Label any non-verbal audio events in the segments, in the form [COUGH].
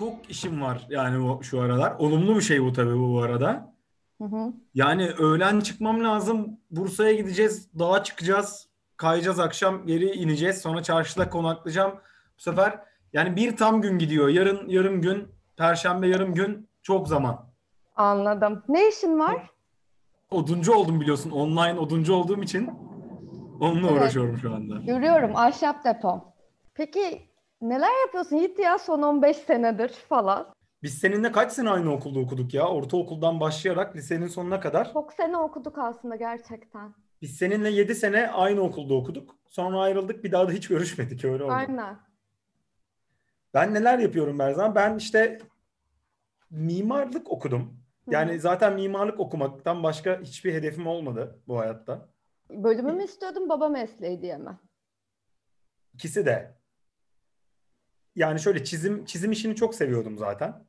çok işim var yani şu aralar. Olumlu bir şey bu tabii bu, arada. Hı hı. Yani öğlen çıkmam lazım. Bursa'ya gideceğiz. Dağa çıkacağız. Kayacağız akşam geri ineceğiz. Sonra çarşıda konaklayacağım. Bu sefer yani bir tam gün gidiyor. Yarın yarım gün. Perşembe yarım gün. Çok zaman. Anladım. Ne işin var? Oduncu oldum biliyorsun. Online oduncu olduğum için onunla Evet. uğraşıyorum şu anda. Görüyorum ahşap depo. Peki neler yapıyorsun Yiğit ya son 15 senedir falan? Biz seninle kaç sene aynı okulda okuduk ya? Ortaokuldan başlayarak lisenin sonuna kadar. Çok sene okuduk aslında gerçekten. Biz seninle 7 sene aynı okulda okuduk. Sonra ayrıldık. Bir daha da hiç görüşmedik. Öyle oldu. Aynen. Ben neler yapıyorum Berzan? Ben işte mimarlık okudum. Yani hı. zaten mimarlık okumaktan başka hiçbir hedefim olmadı bu hayatta. Bölümü mü istiyordun baba mesleği diye mi? İkisi de. Yani şöyle çizim çizim işini çok seviyordum zaten.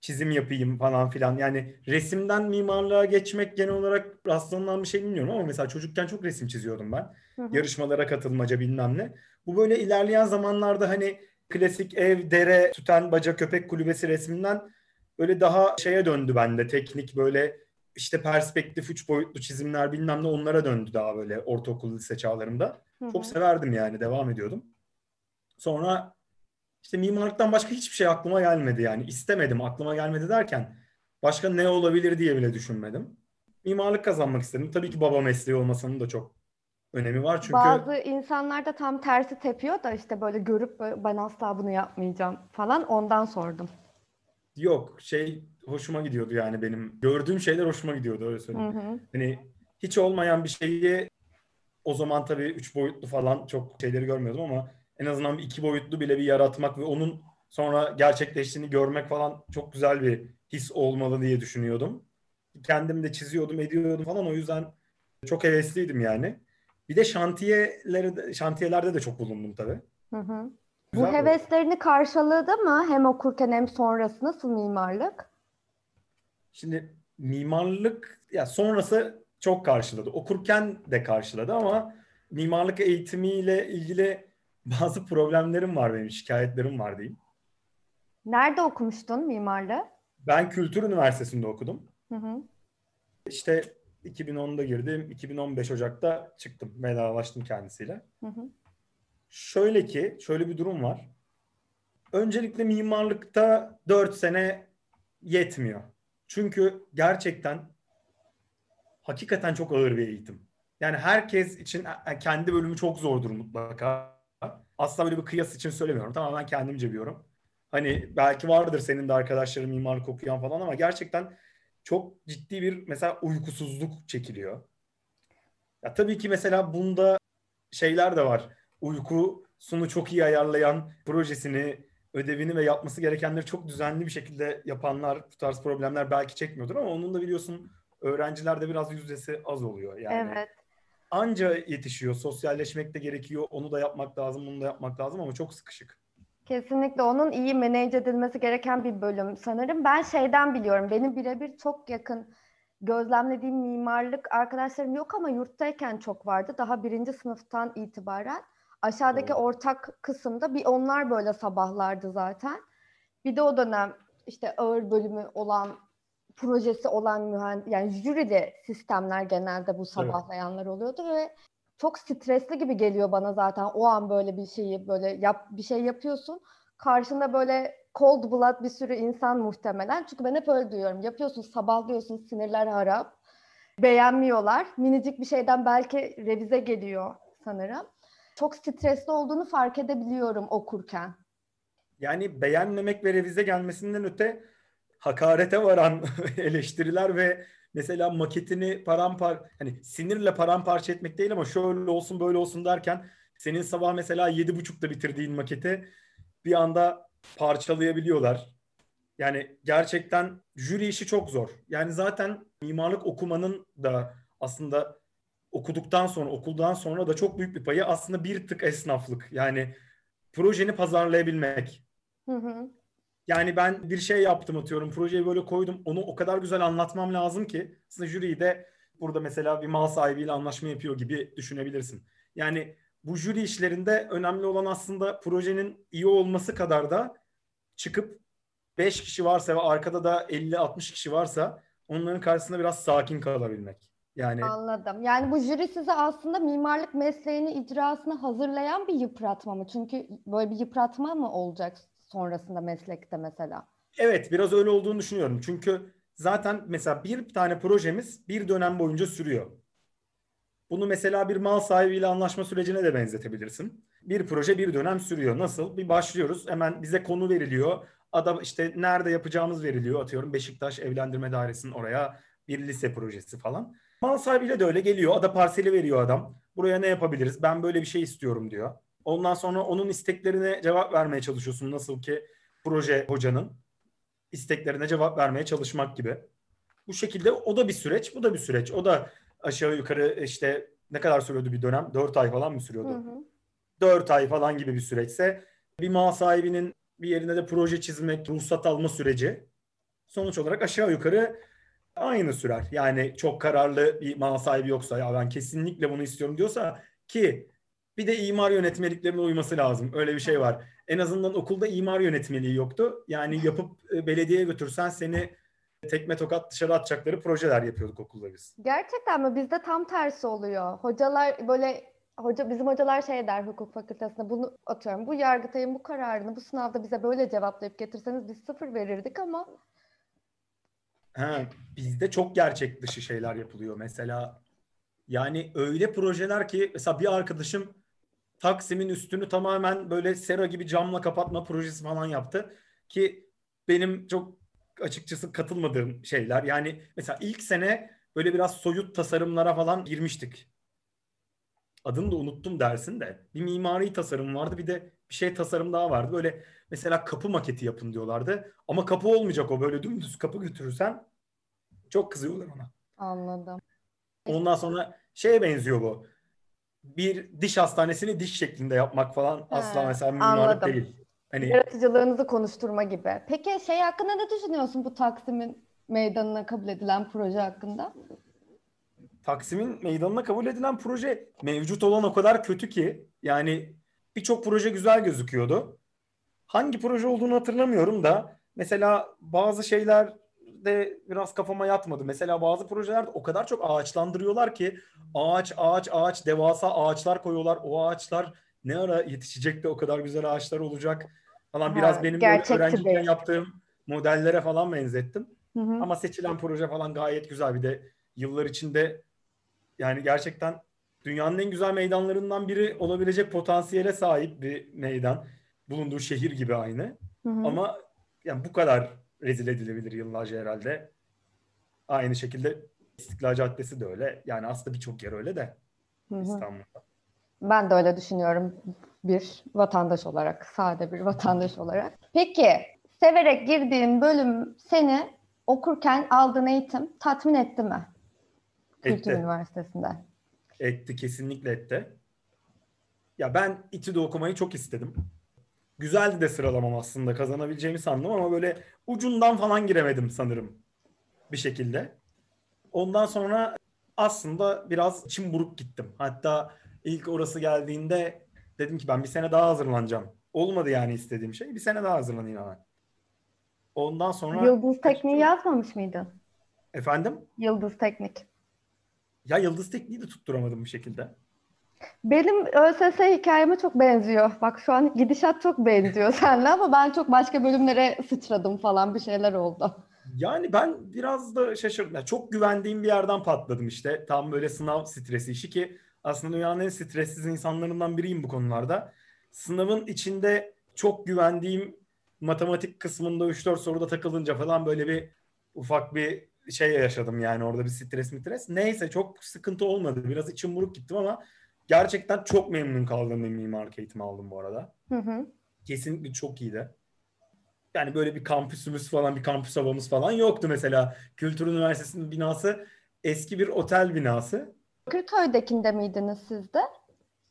Çizim yapayım falan filan. Yani resimden mimarlığa geçmek genel olarak rastlanılan bir şey bilmiyorum ama mesela çocukken çok resim çiziyordum ben. Hı hı. Yarışmalara katılmaca bilmem ne. Bu böyle ilerleyen zamanlarda hani klasik ev, dere, tüten, baca, köpek kulübesi resminden böyle daha şeye döndü bende. Teknik böyle işte perspektif, üç boyutlu çizimler bilmem ne onlara döndü daha böyle ortaokul, lise çağlarımda. Hı Çok hı. severdim yani devam ediyordum. Sonra işte mimarlıktan başka hiçbir şey aklıma gelmedi yani istemedim aklıma gelmedi derken başka ne olabilir diye bile düşünmedim. Mimarlık kazanmak istedim. Tabii ki baba mesleği olmasının da çok önemi var çünkü Bazı insanlar da tam tersi tepiyor da işte böyle görüp ben asla bunu yapmayacağım falan ondan sordum. yok şey hoşuma gidiyordu yani benim gördüğüm şeyler hoşuma gidiyordu öyle Hı söyleyeyim. hı. Hani hiç olmayan bir şeyi o zaman tabii üç boyutlu falan çok şeyleri görmüyordum ama en azından bir iki boyutlu bile bir yaratmak ve onun sonra gerçekleştiğini görmek falan çok güzel bir his olmalı diye düşünüyordum. Kendim de çiziyordum, ediyordum falan o yüzden çok hevesliydim yani. Bir de şantiyelerde, de- şantiyelerde de çok bulundum tabii. Hı hı. Bu Güzel heveslerini karşıladı mı hem okurken hem sonrası nasıl mimarlık? Şimdi mimarlık ya sonrası çok karşıladı. Okurken de karşıladı ama mimarlık eğitimiyle ilgili [LAUGHS] bazı problemlerim var benim, şikayetlerim var diyeyim. Nerede okumuştun mimarlığı? Ben Kültür Üniversitesi'nde okudum. Hı hı. İşte 2010'da girdim, 2015 Ocak'ta çıktım, vedalaştım kendisiyle. Hı hı. Şöyle ki, şöyle bir durum var. Öncelikle mimarlıkta 4 sene yetmiyor. Çünkü gerçekten hakikaten çok ağır bir eğitim. Yani herkes için e, kendi bölümü çok zordur mutlaka. Asla böyle bir kıyas için söylemiyorum. Tamamen kendimce bir yorum. Hani belki vardır senin de arkadaşların mimarlık okuyan falan ama gerçekten çok ciddi bir mesela uykusuzluk çekiliyor. Ya tabii ki mesela bunda şeyler de var. Uykusunu çok iyi ayarlayan, projesini, ödevini ve yapması gerekenleri çok düzenli bir şekilde yapanlar bu tarz problemler belki çekmiyordur ama onun da biliyorsun öğrencilerde biraz yüzdesi az oluyor yani. Evet. Anca yetişiyor, sosyalleşmek de gerekiyor, onu da yapmak lazım, bunu da yapmak lazım ama çok sıkışık. Kesinlikle onun iyi manage edilmesi gereken bir bölüm sanırım. Ben şeyden biliyorum. Benim birebir çok yakın gözlemlediğim mimarlık arkadaşlarım yok ama yurttayken çok vardı. Daha birinci sınıftan itibaren. Aşağıdaki Oo. ortak kısımda bir onlar böyle sabahlardı zaten. Bir de o dönem işte ağır bölümü olan projesi olan mühendis yani jürili sistemler genelde bu sabahlayanlar oluyordu ve çok stresli gibi geliyor bana zaten o an böyle bir şeyi böyle yap bir şey yapıyorsun. Karşında böyle cold blood bir sürü insan muhtemelen. Çünkü ben hep öyle duyuyorum. Yapıyorsun, sabahlıyorsun, sinirler harap. Beğenmiyorlar. Minicik bir şeyden belki revize geliyor sanırım. Çok stresli olduğunu fark edebiliyorum okurken. Yani beğenmemek ve revize gelmesinden öte hakarete varan [LAUGHS] eleştiriler ve mesela maketini parampar hani sinirle paramparça etmek değil ama şöyle olsun böyle olsun derken senin sabah mesela yedi buçukta bitirdiğin maketi bir anda parçalayabiliyorlar. Yani gerçekten jüri işi çok zor. Yani zaten mimarlık okumanın da aslında okuduktan sonra, okuldan sonra da çok büyük bir payı aslında bir tık esnaflık. Yani projeni pazarlayabilmek. Hı hı. Yani ben bir şey yaptım atıyorum. Projeyi böyle koydum. Onu o kadar güzel anlatmam lazım ki aslında jüriyi de burada mesela bir mal sahibiyle anlaşma yapıyor gibi düşünebilirsin. Yani bu jüri işlerinde önemli olan aslında projenin iyi olması kadar da çıkıp 5 kişi varsa ve arkada da 50-60 kişi varsa onların karşısında biraz sakin kalabilmek. Yani Anladım. Yani bu jüri sizi aslında mimarlık mesleğini icrasına hazırlayan bir yıpratma mı? Çünkü böyle bir yıpratma mı olacak sonrasında meslekte mesela? evet biraz öyle olduğunu düşünüyorum. Çünkü zaten mesela bir tane projemiz bir dönem boyunca sürüyor. Bunu mesela bir mal sahibiyle anlaşma sürecine de benzetebilirsin. Bir proje bir dönem sürüyor. Nasıl? Bir başlıyoruz. Hemen bize konu veriliyor. Adam işte nerede yapacağımız veriliyor. Atıyorum Beşiktaş Evlendirme Dairesi'nin oraya bir lise projesi falan. Mal sahibiyle de öyle geliyor. Ada parseli veriyor adam. Buraya ne yapabiliriz? Ben böyle bir şey istiyorum diyor. Ondan sonra onun isteklerine cevap vermeye çalışıyorsun. Nasıl ki proje hocanın isteklerine cevap vermeye çalışmak gibi. Bu şekilde o da bir süreç, bu da bir süreç. O da aşağı yukarı işte ne kadar sürüyordu bir dönem? 4 ay falan mı sürüyordu? Hı hı. 4 ay falan gibi bir süreçse bir mal sahibinin bir yerine de proje çizmek, ruhsat alma süreci sonuç olarak aşağı yukarı aynı sürer. Yani çok kararlı bir mal sahibi yoksa ya ben kesinlikle bunu istiyorum diyorsa ki bir de imar yönetmeliklerine uyması lazım. Öyle bir şey var. En azından okulda imar yönetmeliği yoktu. Yani yapıp e, belediyeye götürsen seni tekme tokat dışarı atacakları projeler yapıyorduk okulda biz. Gerçekten mi? Bizde tam tersi oluyor. Hocalar böyle hoca bizim hocalar şey der hukuk fakültesinde bunu atıyorum. Bu yargıtayın bu kararını bu sınavda bize böyle cevaplayıp getirseniz biz sıfır verirdik ama Ha, bizde çok gerçek dışı şeyler yapılıyor. Mesela yani öyle projeler ki mesela bir arkadaşım Taksim'in üstünü tamamen böyle sera gibi camla kapatma projesi falan yaptı. Ki benim çok açıkçası katılmadığım şeyler. Yani mesela ilk sene böyle biraz soyut tasarımlara falan girmiştik. Adını da unuttum dersin de. Bir mimari tasarım vardı bir de bir şey tasarım daha vardı. Böyle mesela kapı maketi yapın diyorlardı. Ama kapı olmayacak o böyle dümdüz kapı götürürsen çok kızıyorlar ona. anladım. Ondan sonra şeye benziyor bu. Bir diş hastanesini diş şeklinde yapmak falan asla He, mesela mimarlık anladım. değil. Hani Yaratıcılığınızı konuşturma gibi. Peki şey hakkında ne düşünüyorsun bu Taksim'in meydanına kabul edilen proje hakkında? Taksim'in meydanına kabul edilen proje mevcut olan o kadar kötü ki yani birçok proje güzel gözüküyordu. Hangi proje olduğunu hatırlamıyorum da mesela bazı şeyler de biraz kafama yatmadı. Mesela bazı projelerde o kadar çok ağaçlandırıyorlar ki ağaç ağaç ağaç devasa ağaçlar koyuyorlar. O ağaçlar ne ara yetişecek de o kadar güzel ağaçlar olacak falan. Biraz Ha, benim öğrenciyken değil. yaptığım modellere falan benzettim. Hı hı. Ama seçilen proje falan gayet güzel. Bir de yıllar içinde yani gerçekten dünyanın en güzel meydanlarından biri olabilecek potansiyele sahip bir meydan. Bulunduğu şehir gibi aynı. Hı hı. Ama yani bu kadar rezil edilebilir yıllarca herhalde. Aynı şekilde İstiklal Caddesi de öyle. Yani aslında birçok yer öyle de. İstanbul'da. Ben de öyle düşünüyorum bir vatandaş olarak, sade bir vatandaş [LAUGHS] olarak. Peki, severek girdiğin bölüm seni okurken aldığın eğitim tatmin etti mi? Kültür Etti. Üniversitesi'nde. Etti, kesinlikle etti. Ya ben İTÜ'de okumayı çok istedim. Güzeldi de sıralamam aslında. Kazanabileceğimi sandım ama böyle ucundan falan giremedim sanırım bir şekilde. Ondan sonra aslında biraz içim buruk gittim. Hatta ilk orası geldiğinde dedim ki ben bir sene daha hazırlanacağım. Olmadı yani istediğim şey. Bir sene daha hazırlanayım hemen. Ondan sonra Yıldız Tekniği yazmamış mıydın? efendim Yıldız Teknik. ya Yıldız Tekniği de tutturamadım bir şekilde. Benim ÖSS hikayeme çok benziyor. Bak şu an gidişat çok benziyor [LAUGHS] seninle ama ben çok başka bölümlere sıçradım falan bir şeyler oldu. Yani ben biraz da şaşırdım. Yani çok güvendiğim bir yerden patladım işte. Tam böyle sınav stresi işi ki aslında dünyanın en stressiz insanlarından biriyim bu konularda. Sınavın içinde çok güvendiğim matematik kısmında 3-4 soruda takılınca falan böyle bir ufak bir şey yaşadım yani orada bir stres mitres. Neyse çok sıkıntı olmadı. Biraz içim buruk gittim ama gerçekten çok memnun kaldığım bir mimarlık eğitimi aldım bu arada. Hı hı. Kesinlikle çok iyiydi. Yani böyle bir kampüsümüz falan, bir kampüs havamız falan yoktu mesela. Kültür Üniversitesi'nin binası eski bir otel binası. Bakırköy'dekinde miydiniz siz de?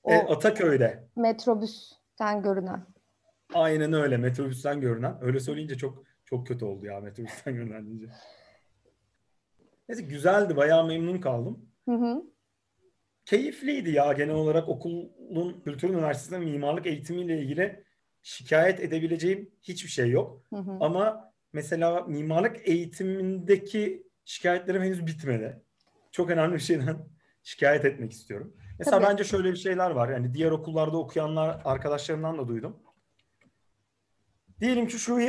O E, Ataköy'de. metrobüsten görünen. Aynen öyle metrobüsten görünen. Öyle söyleyince çok çok kötü oldu ya metrobüsten [LAUGHS] görünen deyince. Neyse güzeldi. Bayağı memnun kaldım. Hı hı. Keyifliydi ya genel olarak okulun Kültür Üniversitesi'nde mimarlık eğitimiyle ilgili şikayet edebileceğim hiçbir şey yok. Hı hı. Ama mesela mimarlık eğitimindeki şikayetlerim henüz bitmedi. Çok önemli bir şeyden [LAUGHS] şikayet etmek istiyorum. Mesela Tabii. bence şöyle bir şeyler var. Yani diğer okullarda okuyanlar arkadaşlarımdan da duydum. Diyelim ki şu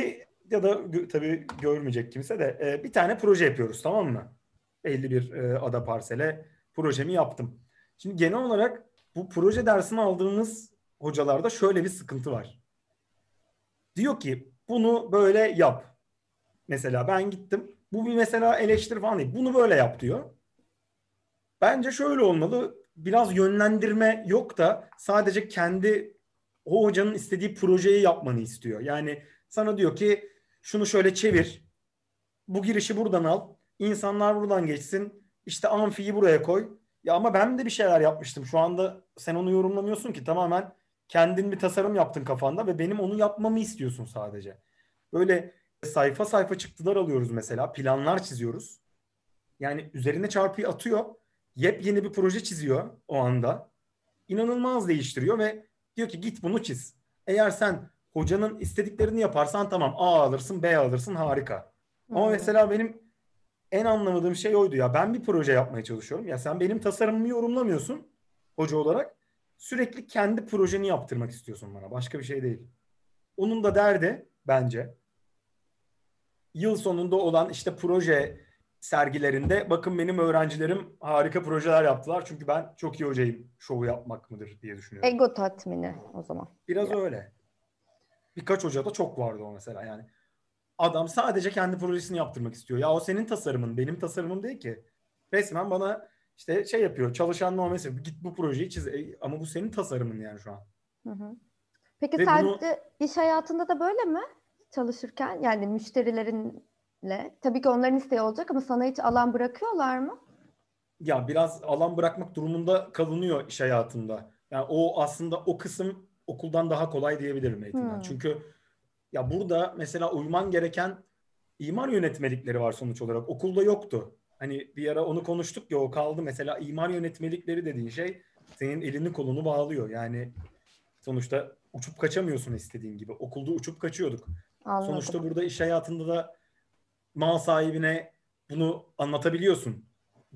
ya da tabii görmeyecek kimse de e, bir tane proje yapıyoruz tamam mı? Belli bir e, ada parsele projemi yaptım. Şimdi genel olarak bu proje dersini aldığımız hocalarda şöyle bir sıkıntı var. Diyor ki bunu böyle yap. Mesela ben gittim. Bu bir mesela eleştiri falan değil. Bunu böyle yap diyor. Bence şöyle olmalı. Biraz yönlendirme yok da sadece kendi o hocanın istediği projeyi yapmanı istiyor. Yani sana diyor ki şunu şöyle çevir. Bu girişi buradan al. İnsanlar buradan geçsin. İşte amfiyi buraya koy. Ya ama ben de bir şeyler yapmıştım. Şu anda sen onu yorumlamıyorsun ki tamamen kendin bir tasarım yaptın kafanda ve benim onu yapmamı istiyorsun sadece. Böyle sayfa sayfa çıktılar alıyoruz mesela. Planlar çiziyoruz. Yani üzerine çarpıyı atıyor. Yepyeni bir proje çiziyor o anda. İnanılmaz değiştiriyor ve diyor ki git bunu çiz. Eğer sen hocanın istediklerini yaparsan tamam A alırsın B alırsın harika. Ama mesela benim en anlamadığım şey oydu ya. Ben bir proje yapmaya çalışıyorum. Ya sen benim tasarımımı yorumlamıyorsun hoca olarak. Sürekli kendi projeni yaptırmak istiyorsun bana. Başka bir şey değil. Onun da derdi bence yıl sonunda olan işte proje sergilerinde bakın benim öğrencilerim harika projeler yaptılar. Çünkü ben çok iyi hocayım. Şovu yapmak mıdır diye düşünüyorum. Ego tatmini o zaman. Biraz öyle. Birkaç hoca da çok vardı o mesela yani. Adam sadece kendi projesini yaptırmak istiyor. Ya o senin tasarımın, benim tasarımım değil ki. Resmen bana işte şey yapıyor, çalışan yapıyor. Git bu projeyi çiz. E, ama bu senin tasarımın yani şu an. Hı hı. Peki Ve sen bunu- iş hayatında da böyle mi çalışırken? Yani müşterilerinle. Tabii ki onların isteği olacak ama sana hiç alan bırakıyorlar mı? ya biraz alan bırakmak durumunda kalınıyor iş hayatında. Yani o aslında o kısım okuldan daha kolay diyebilirim eğitimden. Hmm. Çünkü ya burada mesela uyman gereken imar yönetmelikleri var sonuç olarak. Okulda yoktu. Hani bir ara onu konuştuk ya o kaldı. Mesela imar yönetmelikleri dediğin şey senin elini kolunu bağlıyor. Yani sonuçta uçup kaçamıyorsun istediğin gibi. Okulda uçup kaçıyorduk. Anladım. Sonuçta burada iş hayatında da mal sahibine bunu anlatabiliyorsun.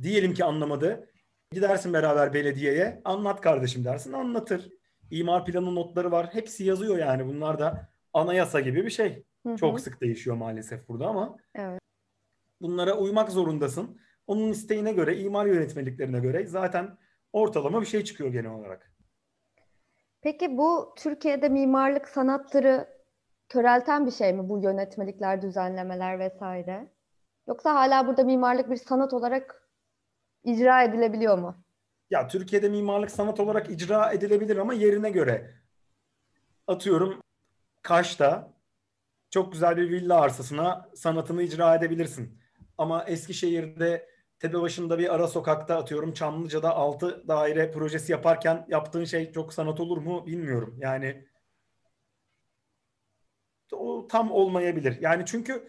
Diyelim ki anlamadı. Gidersin beraber belediyeye. Anlat kardeşim dersin. Anlatır. İmar planı notları var. Hepsi yazıyor yani. Bunlar da anayasa gibi bir şey. Hı hı. Çok sık değişiyor maalesef burada ama Evet. bunlara uymak zorundasın. Onun isteğine göre, imar yönetmeliklerine göre zaten ortalama bir şey çıkıyor genel olarak. Peki bu Türkiye'de mimarlık sanatları körelten bir şey mi bu yönetmelikler, düzenlemeler vesaire? Yoksa hala burada mimarlık bir sanat olarak icra edilebiliyor mu? Ya Türkiye'de mimarlık sanat olarak icra edilebilir ama yerine göre. Atıyorum Kaş'ta çok güzel bir villa arsasına sanatını icra edebilirsin. Ama Eskişehir'de Tepebaşı'nda bir ara sokakta atıyorum Çamlıca'da 6 daire projesi yaparken yaptığın şey çok sanat olur mu bilmiyorum. Yani o tam olmayabilir. Yani çünkü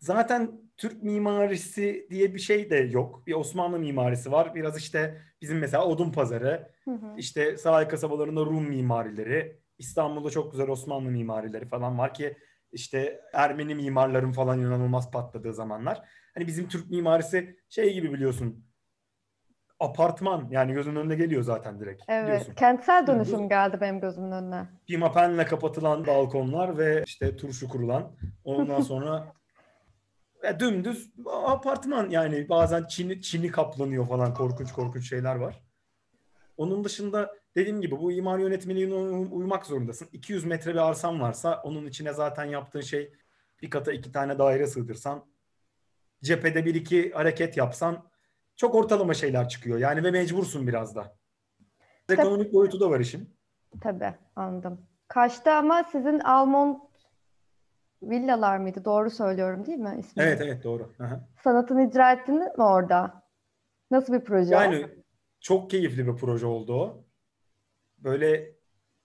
zaten Türk mimarisi diye bir şey de yok. Bir Osmanlı mimarisi var. Biraz işte bizim mesela Odunpazarı, Hı hı. işte sahil kasabalarında Rum mimarileri, İstanbul'da çok güzel Osmanlı mimarileri falan var ki işte Ermeni mimarların falan inanılmaz patladığı zamanlar. Hani bizim Türk mimarisi şey gibi biliyorsun. Apartman yani gözünün önüne geliyor zaten direkt Evet, biliyorsun. kentsel dönüşüm geldi benim gözümün önüne. Pimapenle kapatılan balkonlar ve işte turşu kurulan. Ondan [LAUGHS] sonra e, dümdüz apartman yani bazen çini, çini kaplanıyor falan korkunç korkunç şeyler var. Onun dışında dediğim gibi bu imar yönetmeliğine uy- uymak zorundasın. 200 metre bir arsan varsa onun içine zaten yaptığın şey bir kata iki tane daire sığdırsan cephede bir iki hareket yapsan çok ortalama şeyler çıkıyor. Yani ve mecbursun biraz da. Ekonomik boyutu da var işin. Tabii, anladım. Kaş'ta ama sizin Almont villalar mıydı? Doğru söylüyorum değil mi ismini? Evet evet doğru. Hı. Sanatını icra ettiniz mi orada? Nasıl bir proje? Yani çok keyifli bir proje oldu o. Böyle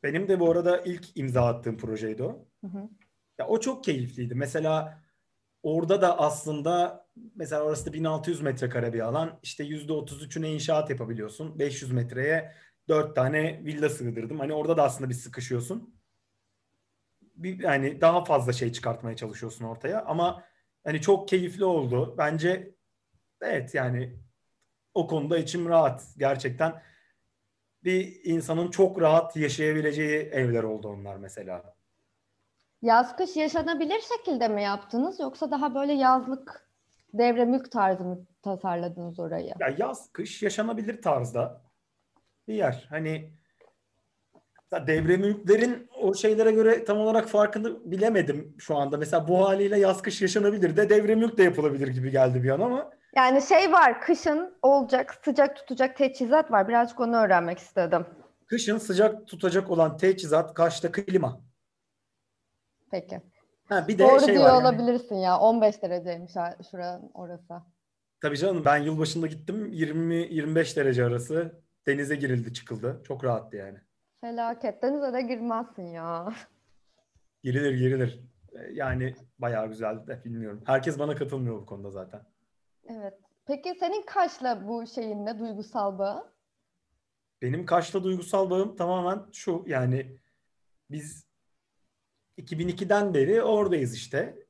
benim de bu arada ilk imza attığım projeydi o. Hı hı. Ya o çok keyifliydi. Mesela orada da aslında mesela orası da 1600 metrekare bir alan. İşte %33'üne inşaat yapabiliyorsun. 500 metreye 4 tane villa sığdırdım. Hani orada da aslında bir sıkışıyorsun. bir yani daha fazla şey çıkartmaya çalışıyorsun ortaya ama hani çok keyifli oldu. Bence evet yani o konuda içim rahat. Gerçekten bir insanın çok rahat yaşayabileceği evler oldu onlar mesela. Yaz kış yaşanabilir şekilde mi yaptınız yoksa daha böyle yazlık devre mülk tarzı mı tasarladınız orayı? Ya yaz kış yaşanabilir tarzda bir yer. Hani devre mülklerin o şeylere göre tam olarak farkını bilemedim şu anda. Mesela bu haliyle yaz kış yaşanabilir de devre mülk de yapılabilir gibi geldi bir an ama. Yani şey var kışın olacak sıcak tutacak teçhizat var. Birazcık onu öğrenmek istedim. Kışın sıcak tutacak olan teçhizat kaçta klima. Peki. Ha, bir de Doğru şey diyor var yani. olabilirsin ya. 15 dereceymiş şuranın orası. Tabii canım ben yılbaşında gittim 20-25 derece arası denize girildi çıkıldı. Çok rahattı yani. Felaket. Denize de girmezsin ya. Girilir girilir. Yani bayağı güzeldi de bilmiyorum. Herkes bana katılmıyor bu konuda zaten. Evet. Peki senin Kaş'la bu şeyin ne duygusal bağı? Benim Kaş'la duygusal bağım tamamen şu yani biz 2002'den beri oradayız işte.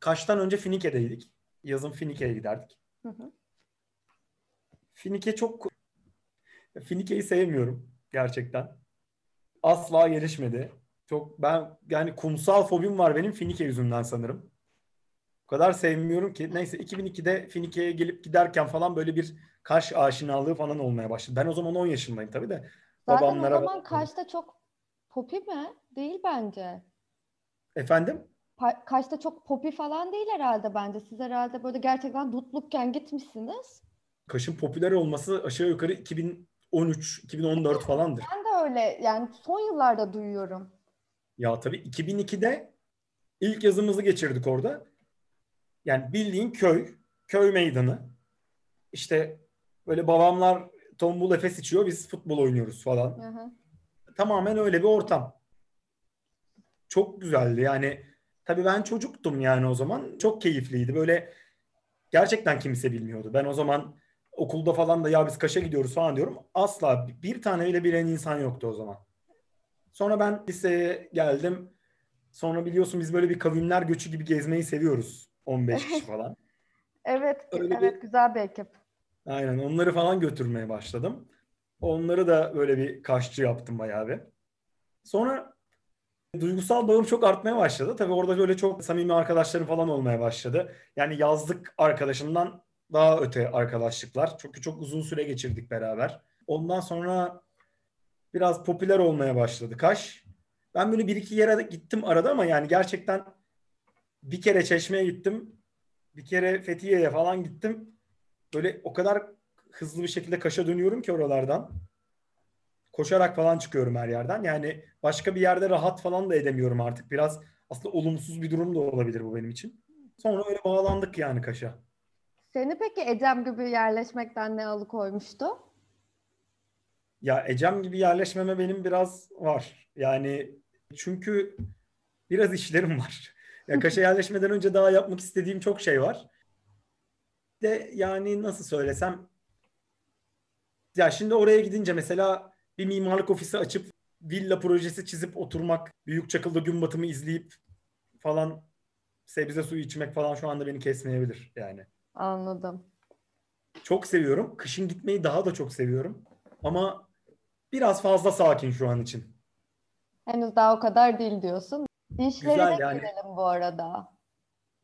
Kaş'tan önce Finike'deydik. Yazın Finike'ye giderdik. Hı hı. Finike çok... Finike'yi sevmiyorum gerçekten. Asla gelişmedi. Çok ben yani kumsal fobim var benim Finike yüzünden sanırım. O kadar sevmiyorum ki. Neyse 2002'de Finike'ye gelip giderken falan böyle bir Kaş aşinalığı falan olmaya başladı. Ben o zaman 10 yaşındayım tabii de. Zaten Babamlara o zaman Kaş'ta çok popi mi? Değil bence. Efendim? Pa- Kaş'ta çok popi falan değil herhalde bence. Siz herhalde böyle gerçekten dutlukken gitmişsiniz. Kaş'ın popüler olması aşağı yukarı 2013, 2014 falandır. Ben de öyle yani son yıllarda duyuyorum. Ya tabii 2002'de ilk yazımızı geçirdik orada. Yani bildiğin köy, köy meydanı. İşte böyle babamlar tombul efes içiyor, biz futbol oynuyoruz falan. Hı hı. Tamamen öyle bir ortam. Çok güzeldi yani. Tabii ben çocuktum yani o zaman. Çok keyifliydi. Böyle gerçekten kimse bilmiyordu. Ben o zaman okulda falan da ya biz Kaş'a gidiyoruz falan diyorum. Asla bir tane bile bilen insan yoktu o zaman. Sonra ben liseye geldim. Sonra biliyorsun biz böyle bir kavimler göçü gibi gezmeyi seviyoruz. 15 kişi [LAUGHS] falan. Evet, Öyle evet bir- güzel bir ekip. Aynen onları falan götürmeye başladım. Onları da böyle bir kaşçı yaptım bayağı bir. Sonra duygusal bağım çok artmaya başladı. Tabii orada böyle çok samimi arkadaşlarım falan olmaya başladı. Yani yazlık arkadaşımdan daha öte arkadaşlıklar. Çünkü çok uzun süre geçirdik beraber. Ondan sonra biraz popüler olmaya başladı Kaş. Ben böyle bir iki yere gittim arada ama yani gerçekten bir kere Çeşme'ye gittim. Bir kere Fethiye'ye falan gittim. Böyle o kadar hızlı bir şekilde Kaş'a dönüyorum ki oralardan. Koşarak falan çıkıyorum her yerden. Yani başka bir yerde rahat falan da edemiyorum artık. Biraz aslında olumsuz bir durum da olabilir bu benim için. Sonra öyle bağlandık yani Kaş'a. Seni peki Ecem gibi yerleşmekten ne alıkoymuştu? Ya Ecem gibi yerleşmeme benim biraz var. Yani çünkü biraz işlerim var. Ya Kaş'a yerleşmeden önce daha yapmak istediğim çok şey var. De yani nasıl söylesem ya şimdi oraya gidince mesela bir mimarlık ofisi açıp villa projesi çizip oturmak, büyük çakılda gün batımı izleyip falan sebze suyu içmek falan şu anda beni kesmeyebilir yani. Anladım. Çok seviyorum. Kışın gitmeyi daha da çok seviyorum. Ama biraz fazla sakin şu an için. Henüz daha o kadar değil diyorsun. İşlerine Güzel yani. girelim bu arada.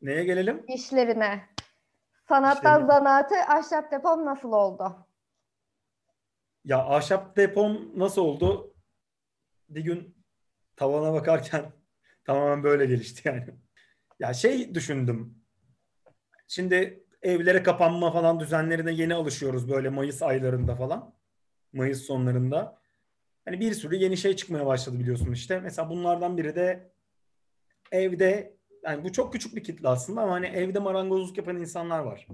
Neye gelelim? İşlerine. Sanattan İşlerine. zanaatı ahşap depom nasıl oldu? Ya ahşap depom nasıl oldu? Bir gün tavana bakarken [LAUGHS] tamamen böyle gelişti yani. Ya şey düşündüm. Şimdi evlere kapanma falan düzenlerine yeni alışıyoruz böyle Mayıs aylarında falan. Mayıs sonlarında. Hani bir sürü yeni şey çıkmaya başladı biliyorsun işte. Mesela bunlardan biri de evde yani bu çok küçük bir kitle aslında ama hani evde marangozluk yapan insanlar var.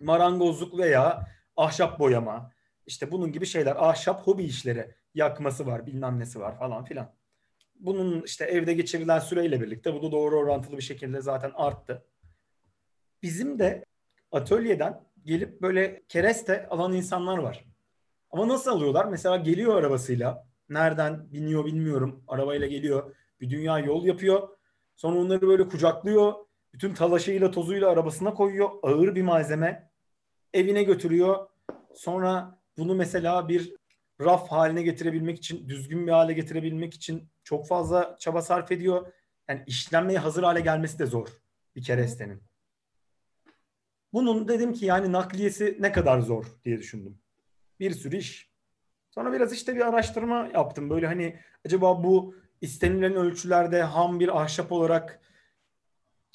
Marangozluk veya ahşap boyama, işte bunun gibi şeyler. Ahşap hobi işleri. Yakması var, bilmem nesi var falan filan. Bunun işte evde geçirilen süreyle birlikte bu da doğru orantılı bir şekilde zaten arttı. Bizim de atölyeden gelip böyle kereste alan insanlar var. Ama nasıl alıyorlar? Mesela geliyor arabasıyla. Nereden biniyor bilmiyorum. Arabayla geliyor. Bir dünya yol yapıyor. Sonra onları böyle kucaklıyor. Bütün talaşıyla tozuyla arabasına koyuyor. Ağır bir malzeme. Evine götürüyor. Sonra bunu mesela bir raf haline getirebilmek için, düzgün bir hale getirebilmek için çok fazla çaba sarf ediyor. Yani işlenmeye hazır hale gelmesi de zor bir kerestenin. Bunun dedim ki yani nakliyesi ne kadar zor diye düşündüm. Bir sürü iş. Sonra biraz işte bir araştırma yaptım. Böyle hani acaba bu istenilen ölçülerde ham bir ahşap olarak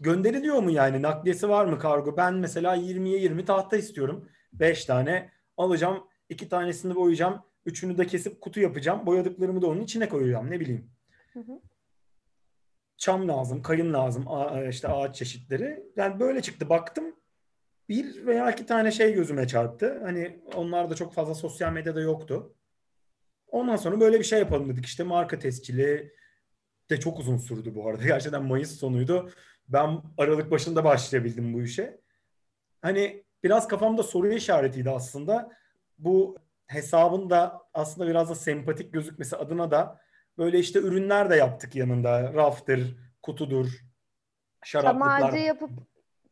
gönderiliyor mu yani? Nakliyesi var mı kargo? Ben mesela 20'ye 20 tahta istiyorum. 5 tane alacağım. 2 tanesini boyayacağım. Üçünü de kesip kutu yapacağım. Boyadıklarımı da onun içine koyacağım. Ne bileyim. Hı hı. Çam lazım, kayın lazım, işte ağaç çeşitleri. Yani böyle çıktı. Baktım bir veya iki tane şey gözüme çarptı. Hani onlar da çok fazla sosyal medyada yoktu. Ondan sonra böyle bir şey yapalım dedik. İşte marka tescili de çok uzun sürdü bu arada. [LAUGHS] Gerçekten Mayıs sonuydu. Ben Aralık başında başlayabildim bu işe. Hani biraz kafamda soru işaretiydi aslında. Bu hesabın da aslında biraz da sempatik gözükmesi adına da böyle işte ürünler de yaptık yanında. Raftır, kutudur, şaraplıklar. Çam yapıp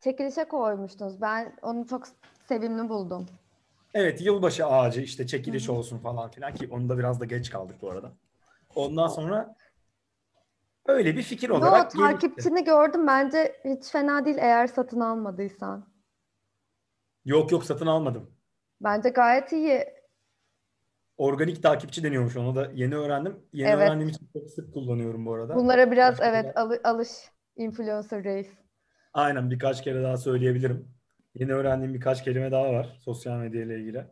çekilişe koymuştunuz. Ben onu çok sevimli buldum. Evet yılbaşı ağacı işte çekiliş olsun falan filan ki onda biraz da geç kaldık bu arada. Ondan sonra öyle bir fikir olarak Yo, takipçini gelişti. gördüm. Bence hiç fena değil eğer satın almadıysan. Yok yok satın almadım. Bence gayet iyi. Organik takipçi deniyormuş onu da yeni öğrendim. Yeni evet. öğrendiğim için çok sık kullanıyorum bu arada. Bunlara biraz Başka evet al- alış influencer reis. Aynen birkaç kere daha söyleyebilirim. Yeni öğrendiğim birkaç kelime daha var sosyal medya ile ilgili.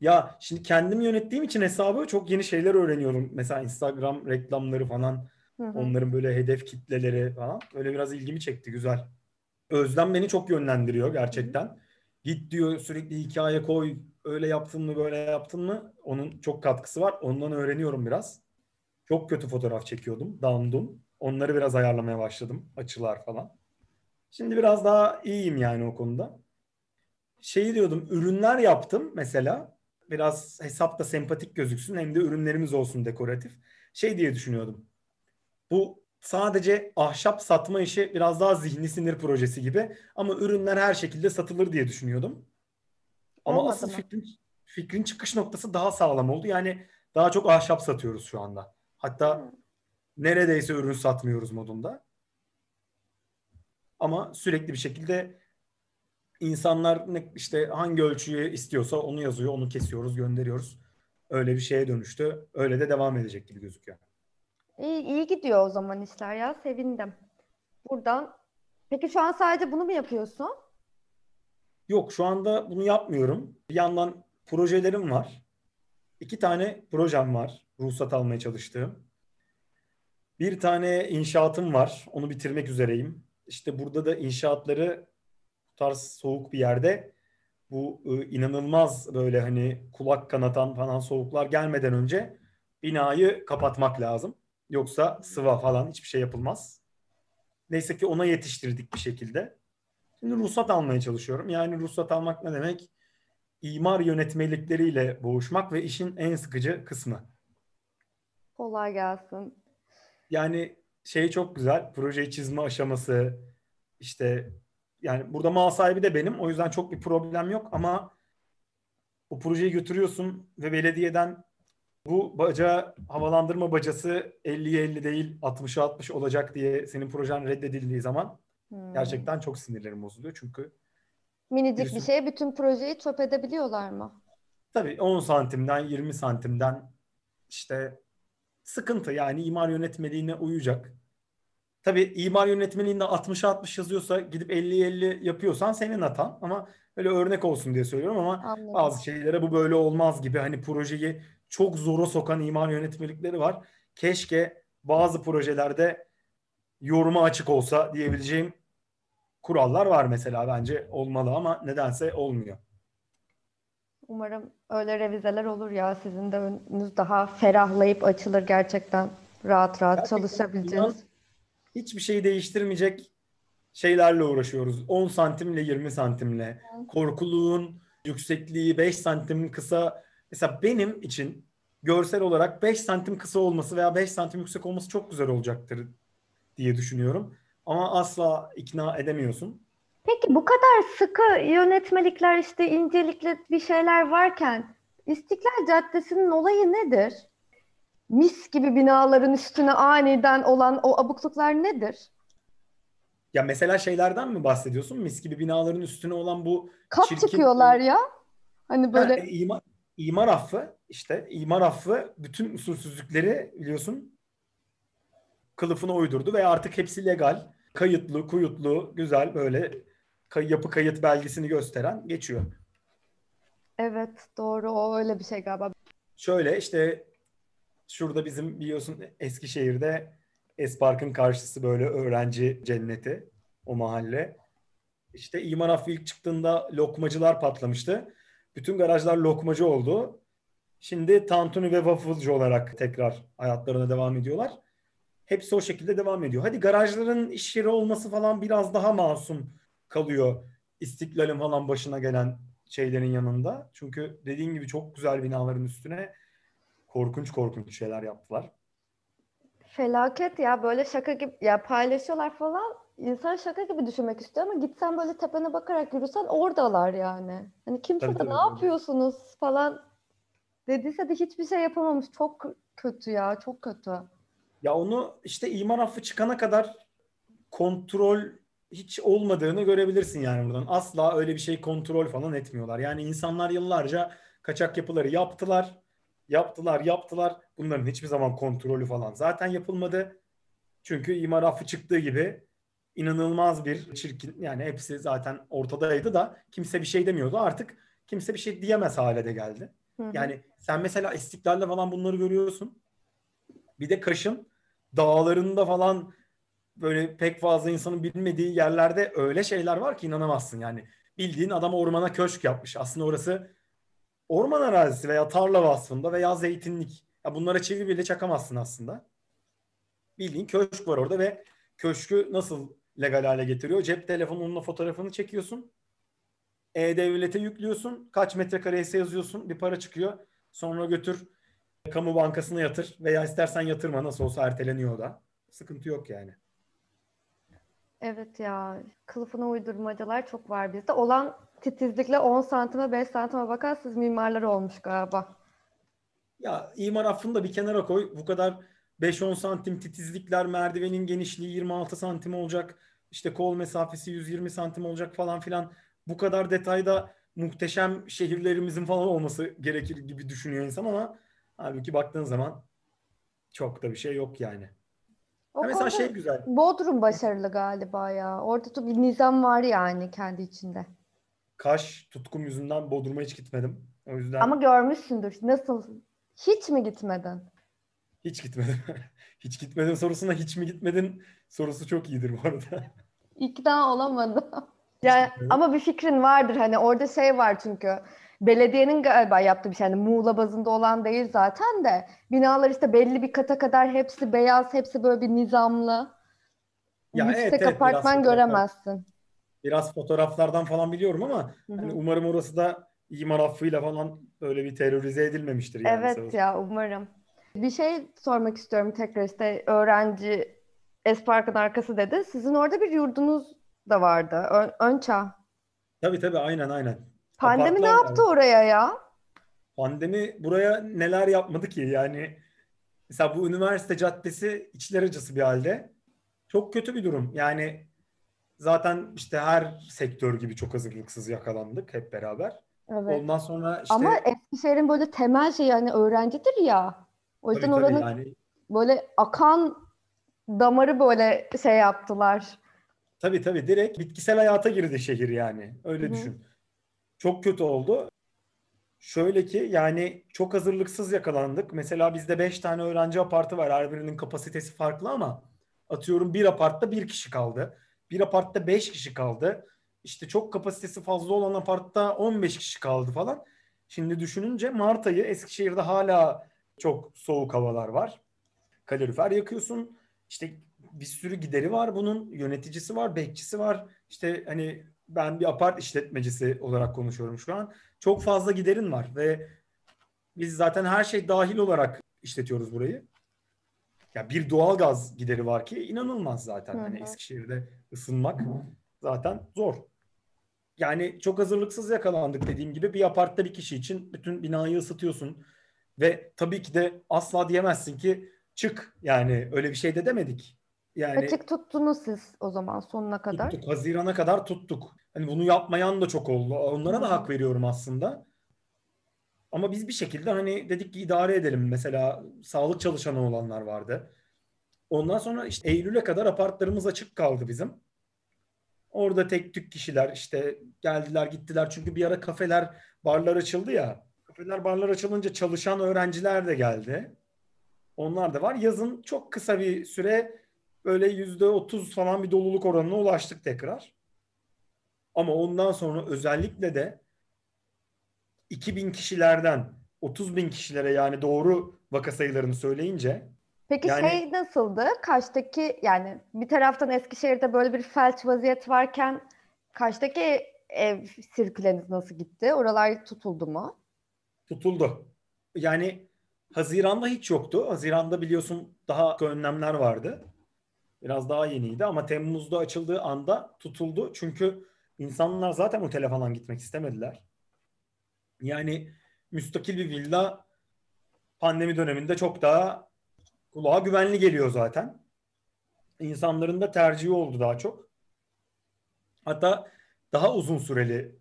Ya şimdi kendim yönettiğim için hesabı çok yeni şeyler öğreniyorum. Mesela Instagram reklamları falan. Hı hı. Onların böyle hedef kitleleri falan. Öyle biraz ilgimi çekti. Güzel. Özlem beni çok yönlendiriyor gerçekten. Hı hı. Git diyor sürekli hikaye koy. Öyle yaptın mı böyle yaptın mı? Onun çok katkısı var. Ondan öğreniyorum biraz. Çok kötü fotoğraf çekiyordum. Damdum. Onları biraz ayarlamaya başladım. Açılar falan. Şimdi biraz daha iyiyim yani o konuda. Şeyi diyordum ürünler yaptım mesela. Biraz hesapta sempatik gözüksün hem de ürünlerimiz olsun dekoratif. Şey diye düşünüyordum. Bu sadece ahşap satma işi biraz daha zihni sinir projesi gibi ama ürünler her şekilde satılır diye düşünüyordum. Ama Olmadı asıl mı? fikrin, fikrin çıkış noktası daha sağlam oldu. Yani daha çok ahşap satıyoruz şu anda. Hatta hmm. neredeyse ürün satmıyoruz modunda. Ama sürekli bir şekilde insanlar ne, işte hangi ölçüyü istiyorsa onu yazıyor, onu kesiyoruz, gönderiyoruz. Öyle bir şeye dönüştü. Öyle de devam edecek gibi gözüküyor. İyi, iyi gidiyor o zaman işler ya. Sevindim. Buradan. Peki şu an sadece bunu mu yapıyorsun? Yok şu anda bunu yapmıyorum. Bir yandan projelerim var. İki tane projem var. Ruhsat almaya çalıştığım. Bir tane inşaatım var. Onu bitirmek üzereyim. İşte burada da inşaatları bu tarz soğuk bir yerde bu e, inanılmaz böyle hani kulak kanatan falan soğuklar gelmeden önce binayı kapatmak lazım. Yoksa sıva falan hiçbir şey yapılmaz. Neyse ki ona yetiştirdik bir şekilde. Şimdi ruhsat almaya çalışıyorum. Yani ruhsat almak ne demek? İmar yönetmelikleriyle boğuşmak ve işin en sıkıcı kısmı. Kolay gelsin. Yani şey çok güzel. Projeyi çizme aşaması işte yani burada mal sahibi de benim. O yüzden çok bir problem yok ama o projeyi götürüyorsun ve belediyeden bu baca havalandırma bacası 50'ye 50 değil 60'a 60 olacak diye senin projen reddedildiği zaman hmm. gerçekten çok sinirlerim bozuluyor. Çünkü minicik birisi... bir şeye bütün projeyi çöp edebiliyorlar mı? Tabii 10 santimden 20 santimden işte sıkıntı yani imar yönetmeliğine uyacak. Tabii imar yönetmeliğinde 60'a 60 yazıyorsa gidip 50'ye 50 yapıyorsan senin hatan ama öyle örnek olsun diye söylüyorum ama Anladım. bazı şeylere bu böyle olmaz gibi hani projeyi çok zora sokan imar yönetmelikleri var. Keşke bazı projelerde yoruma açık olsa diyebileceğim kurallar var mesela bence olmalı ama nedense olmuyor. Umarım öyle revizeler olur ya sizin de önünüz daha ferahlayıp açılır gerçekten rahat rahat gerçekten çalışabileceğiniz. Hiçbir şeyi değiştirmeyecek şeylerle uğraşıyoruz. 10 santimle 20 santimle. Korkuluğun yüksekliği 5 santim kısa. Mesela benim için görsel olarak 5 santim kısa olması veya 5 santim yüksek olması çok güzel olacaktır diye düşünüyorum. Ama asla ikna edemiyorsun. Peki bu kadar sıkı yönetmelikler işte incelikli bir şeyler varken İstiklal Caddesi'nin olayı nedir? Mis gibi binaların üstüne aniden olan o abukluklar nedir? Ya mesela şeylerden mi bahsediyorsun? Mis gibi binaların üstüne olan bu Kat çirkin... çıkıyorlar ya. Hani böyle Ha, e, imar, imar affı işte imar affı bütün usulsüzlükleri biliyorsun kılıfına uydurdu ve artık hepsi legal. Kayıtlı, kuyutlu, güzel böyle kay- yapı kayıt belgesini gösteren geçiyor. evet doğru o öyle bir şey galiba. Şöyle işte şurada bizim biliyorsun Eskişehir'de Espark'ın karşısı böyle öğrenci cenneti o mahalle. İşte imar affı ilk çıktığında lokmacılar patlamıştı. Bütün garajlar lokmacı oldu. Şimdi tantuni ve wafflecı olarak tekrar hayatlarına devam ediyorlar. Hepsi o şekilde devam ediyor. Hadi garajların iş yeri olması falan biraz daha masum kalıyor. İstiklal'in falan başına gelen şeylerin yanında. Çünkü dediğin gibi çok güzel binaların üstüne korkunç korkunç şeyler yaptılar. Felaket ya böyle şaka gibi ya paylaşıyorlar falan. İnsan şaka gibi düşünmek istiyor ama gitsen böyle tepene bakarak yürüsen oradalar yani. Hani kimse Tabii, de tabii, ne yapıyorsunuz falan dediyse de hiçbir şey yapamamış. Çok kötü ya çok kötü. Ya onu işte imar affı çıkana kadar kontrol hiç olmadığını görebilirsin yani buradan. Asla öyle bir şey kontrol falan etmiyorlar. Yani insanlar yıllarca kaçak yapıları yaptılar. Yaptılar, yaptılar. Bunların hiçbir zaman kontrolü falan zaten yapılmadı. Çünkü imar affı çıktığı gibi inanılmaz bir çirkin yani hepsi zaten ortadaydı da kimse bir şey demiyordu. Artık kimse bir şey diyemez hale de geldi. Hı hı. Yani sen mesela İstiklal'de falan bunları görüyorsun. Bir de Kaş'ın dağlarında falan böyle pek fazla insanın bilmediği yerlerde öyle şeyler var ki inanamazsın. Yani bildiğin adam ormana köşk yapmış. Aslında orası orman arazisi veya tarla vasfında veya zeytinlik. Ya bunlara çivi bile çakamazsın aslında. Bildiğin köşk var orada ve köşkü nasıl legal hale getiriyor? Cep telefonunla fotoğrafını çekiyorsun. E-Devlet'e yüklüyorsun. Kaç metrekareyse yazıyorsun. Bir para çıkıyor. Sonra götür kamu bankasına yatır veya istersen yatırma nasıl olsa erteleniyor da. Sıkıntı yok yani. Evet ya kılıfına uydurmacalar çok var bizde. Olan titizlikle 10 santime 5 santime bakar siz mimarlar olmuş galiba. Ya imar affını da bir kenara koy. Bu kadar 5-10 santim titizlikler, merdivenin genişliği 26 santim olacak. İşte kol mesafesi 120 santim olacak falan filan. Bu kadar detayda muhteşem şehirlerimizin falan olması gerekir gibi düşünüyor insan ama halbuki baktığın zaman çok da bir şey yok yani. O Ha mesela şey güzel. Bodrum başarılı galiba ya. Orada da bir nizam var yani kendi içinde. Kaş tutkum yüzünden Bodrum'a hiç gitmedim. O yüzden Ama görmüşsündür. Nasıl? Hiç mi gitmedin? hiç gitmedim. [LAUGHS] hiç gitmedin sorusuna hiç mi gitmedin sorusu çok iyidir bu arada. İkna olamadım. Yani ama bir fikrin vardır hani orada şey var çünkü belediyenin galiba yaptığı bir şey. Yani Muğla bazında olan değil zaten de binalar işte belli bir kata kadar hepsi beyaz, hepsi böyle bir nizamlı. Ya Yüksek evet, evet, biraz apartman fotoğraflar- göremezsin. Biraz fotoğraflardan falan biliyorum ama hani umarım orası da imar affıyla falan böyle bir terörize edilmemiştir yani. Evet ya umarım. Bir şey sormak istiyorum tekrar işte öğrenci Espark'ın arkası dedi. Sizin orada bir yurdunuz da vardı. Ön, Önçağ. Tabii tabii aynen aynen. Pandemi ne yaptı var. oraya ya? Pandemi buraya neler yapmadı ki yani mesela bu üniversite caddesi içler acısı bir halde. Çok kötü bir durum. Yani zaten işte her sektör gibi çok hazırlıksız yakalandık hep beraber. Evet. Ondan sonra işte Ama Eskişehir'in böyle temel şeyi hani öğrencidir ya. O yüzden tabii oranın yani böyle akan damarı böyle şey yaptılar. Tabii tabii direkt bitkisel hayata girdi şehir yani. Öyle Hı hı. düşün. Çok kötü oldu. Şöyle ki yani çok hazırlıksız yakalandık. Mesela bizde 5 tane öğrenci apartı var. Her birinin kapasitesi farklı ama atıyorum bir apartta bir kişi kaldı. Bir apartta 5 kişi kaldı. İşte çok kapasitesi fazla olan apartta 15 kişi kaldı falan. Şimdi düşününce Mart ayı Eskişehir'de hala çok soğuk havalar var. Kalorifer yakıyorsun. İşte bir sürü gideri var bunun. Yöneticisi var, bekçisi var. İşte hani ben bir apart işletmecisi olarak konuşuyorum şu an. Çok fazla giderin var ve Biz zaten her şey dahil olarak işletiyoruz burayı. Ya bir doğal gaz gideri var ki inanılmaz zaten. Hı Hani hı. Eskişehir'de ısınmak zaten zor. Yani çok hazırlıksız yakalandık dediğim gibi bir apartta bir kişi için bütün binayı ısıtıyorsun. Ve tabii ki de asla diyemezsin ki çık yani öyle bir şey de demedik. Yani Açık tuttunuz siz o zaman sonuna kadar. tuttuk. Hazirana kadar tuttuk. Hani bunu yapmayan da çok oldu. Onlara da hak veriyorum aslında. Ama biz bir şekilde hani dedik ki idare edelim. Mesela sağlık çalışanı olanlar vardı. Ondan sonra işte Eylül'e kadar apartlarımız açık kaldı bizim. Orada tek tük kişiler işte geldiler gittiler. Çünkü bir ara kafeler, barlar açıldı ya. Kafeler, barlar açılınca çalışan öğrenciler de geldi. Onlar da var. Yazın çok kısa bir süre böyle yüzde otuz falan bir doluluk oranına ulaştık tekrar. Ama ondan sonra özellikle de 2000 kişilerden 30 bin kişilere yani doğru vaka sayılarını söyleyince Peki Yani- şey nasıldı? Kaş'taki yani bir taraftan Eskişehir'de böyle bir felç vaziyet varken Kaş'taki ev sirküleniz nasıl gitti? Oralar tutuldu mu? tutuldu. Yani Haziran'da hiç yoktu. Haziran'da biliyorsun daha önlemler vardı. Biraz daha yeniydi ama Temmuz'da açıldığı anda tutuldu. Çünkü insanlar zaten otele falan gitmek istemediler. Yani müstakil bir villa pandemi döneminde çok daha kulağa güvenli geliyor zaten. İnsanların da tercihi oldu daha çok. Hatta daha uzun süreli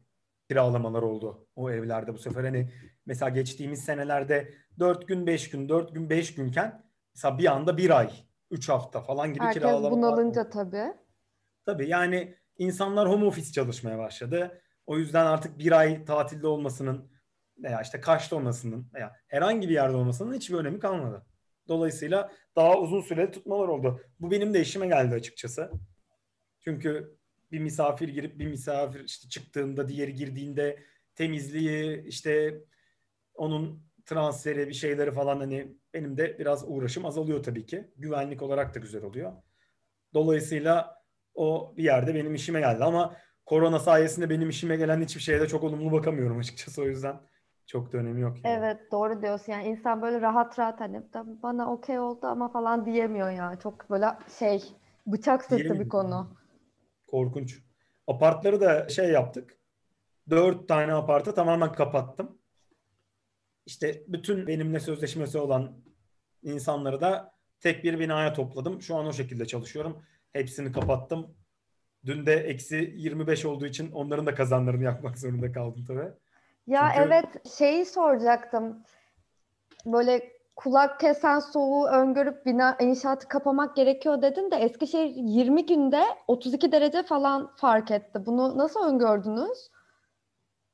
kiralamalar oldu o evlerde bu sefer. Hani mesela geçtiğimiz senelerde 4 gün 5 gün 4 gün 5 günken mesela bir anda bir ay 3 hafta falan gibi Herkes kiralamalar bunalınca oldu. tabii. Tabii yani insanlar home office çalışmaya başladı. O yüzden artık bir ay tatilde olmasının veya işte Kaş'ta olmasının veya herhangi bir yerde olmasının hiçbir önemi kalmadı. Dolayısıyla daha uzun süreli tutmalar oldu. Bu benim de işime geldi açıkçası. Çünkü bir misafir girip bir misafir işte çıktığında diğeri girdiğinde temizliği işte onun transferi bir şeyleri falan hani benim de biraz uğraşım azalıyor tabii ki. Güvenlik olarak da güzel oluyor. Dolayısıyla o bir yerde benim işime geldi ama korona sayesinde benim işime gelen hiçbir şeye de çok olumlu bakamıyorum açıkçası o yüzden çok da önemi yok. yani. Evet doğru diyorsun. Yani insan böyle rahat rahat hani "Tamam, bana okey oldu ama falan diyemiyor ya. Çok böyle şey bıçak sırtı bir konu. Korkunç. Apartları da şey yaptık. Dört tane apartı tamamen kapattım. İşte bütün benimle sözleşmesi olan insanları da tek bir binaya topladım. Şu an o şekilde çalışıyorum. Hepsini kapattım. Dün de eksi 25 olduğu için onların da kazanlarını yakmak zorunda kaldım tabii. Ya Çünkü- evet şeyi soracaktım. Böyle kulak kesen soğuğu öngörüp bina inşaatı kapamak gerekiyor dedin de Eskişehir 20 günde 32 derece falan fark etti. Bunu nasıl öngördünüz?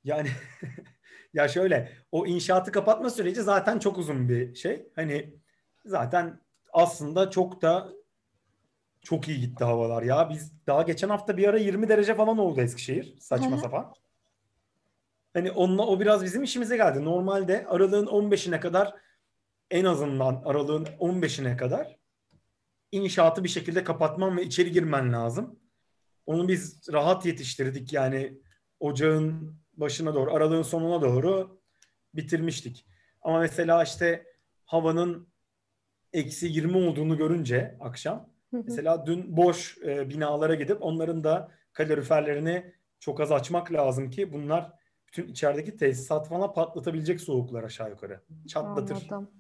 Yani [LAUGHS] ya şöyle o inşaatı kapatma süreci zaten çok uzun bir şey. Hani zaten aslında çok da çok iyi gitti havalar ya. Biz daha geçen hafta bir ara 20 derece falan oldu Eskişehir. Saçma hı. sapan. Hani onunla o biraz bizim işimize geldi. Normalde aralığın 15'ine kadar en azından aralığın 15'ine kadar inşaatı bir şekilde kapatman ve içeri girmen lazım. Onu biz rahat yetiştirdik yani ocağın başına doğru, aralığın sonuna doğru bitirmiştik. Ama mesela işte havanın eksi 20 olduğunu görünce akşam Hı hı. mesela dün boş e, binalara gidip onların da kaloriferlerini çok az açmak lazım ki bunlar bütün içerideki tesisat falan patlatabilecek soğuklar aşağı yukarı. Çatlatır. Anladım.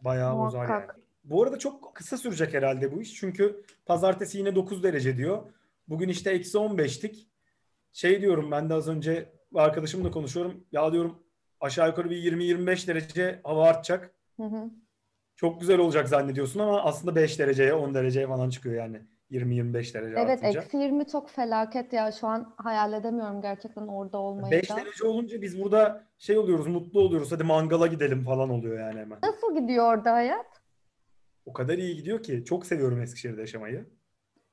Bayağı bozar yani. Muhakkak. Bu arada çok kısa sürecek herhalde bu iş. Çünkü pazartesi yine 9 derece diyor. Bugün işte eksi 15'tik. Şey diyorum ben de az önce arkadaşımla konuşuyorum. Ya diyorum aşağı yukarı bir 20-25 derece hava artacak. Hı hı. Çok güzel olacak zannediyorsun ama aslında 5 dereceye 10 dereceye falan çıkıyor yani. 20-25 derece Evet artınca. eksi 20 çok felaket ya. Şu an hayal edemiyorum gerçekten orada olmayı 5 da. derece olunca biz burada şey oluyoruz, mutlu oluyoruz. Hadi mangala gidelim falan oluyor yani hemen. Nasıl gidiyor orada hayat? O kadar iyi gidiyor ki. Çok seviyorum Eskişehir'de yaşamayı.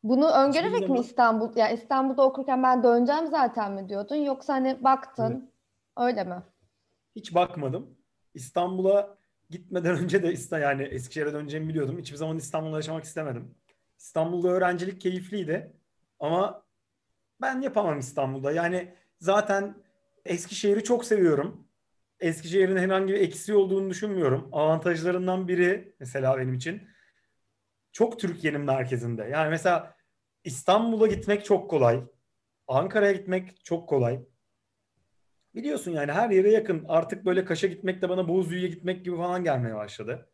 Bunu öngörerek mi zaman- İstanbul, ya İstanbul'da okurken ben döneceğim zaten mi diyordun? Yoksa hani baktın öyle mi? Hiç bakmadım. İstanbul'a gitmeden önce de yani Eskişehir'e döneceğimi biliyordum. Hiçbir zaman İstanbul'da yaşamak istemedim. İstanbul'da öğrencilik keyifliydi ama ben yapamam İstanbul'da. Yani zaten Eskişehir'i çok seviyorum. Eskişehir'in herhangi bir eksiği olduğunu düşünmüyorum. Avantajlarından biri mesela benim için çok Türkiye'nin merkezinde. Yani mesela İstanbul'a gitmek çok kolay. Ankara'ya gitmek çok kolay. Biliyorsun yani her yere yakın. Artık böyle Kaş'a gitmek de bana Bozüyük'e gitmek gibi falan gelmeye başladı.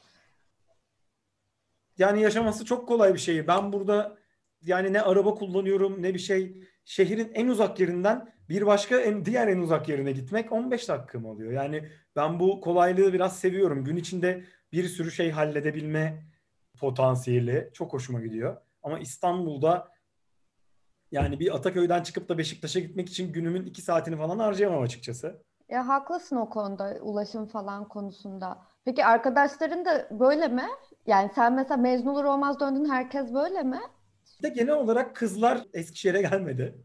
Yani yaşaması çok kolay bir şey. Ben burada yani ne araba kullanıyorum ne bir şey. Şehrin en uzak yerinden bir başka en, diğer en uzak yerine gitmek 15 dakikamı alıyor. Yani ben bu kolaylığı biraz seviyorum. Gün içinde bir sürü şey halledebilme potansiyeli çok hoşuma gidiyor. Ama İstanbul'da yani bir Ataköy'den çıkıp da Beşiktaş'a gitmek için günümün iki saatini falan harcayamam açıkçası. Ya haklısın o konuda ulaşım falan konusunda. Peki arkadaşların da böyle mi? Yani sen mesela mezun olur olmaz döndün herkes böyle mi? de genel olarak kızlar Eskişehir'e gelmedi.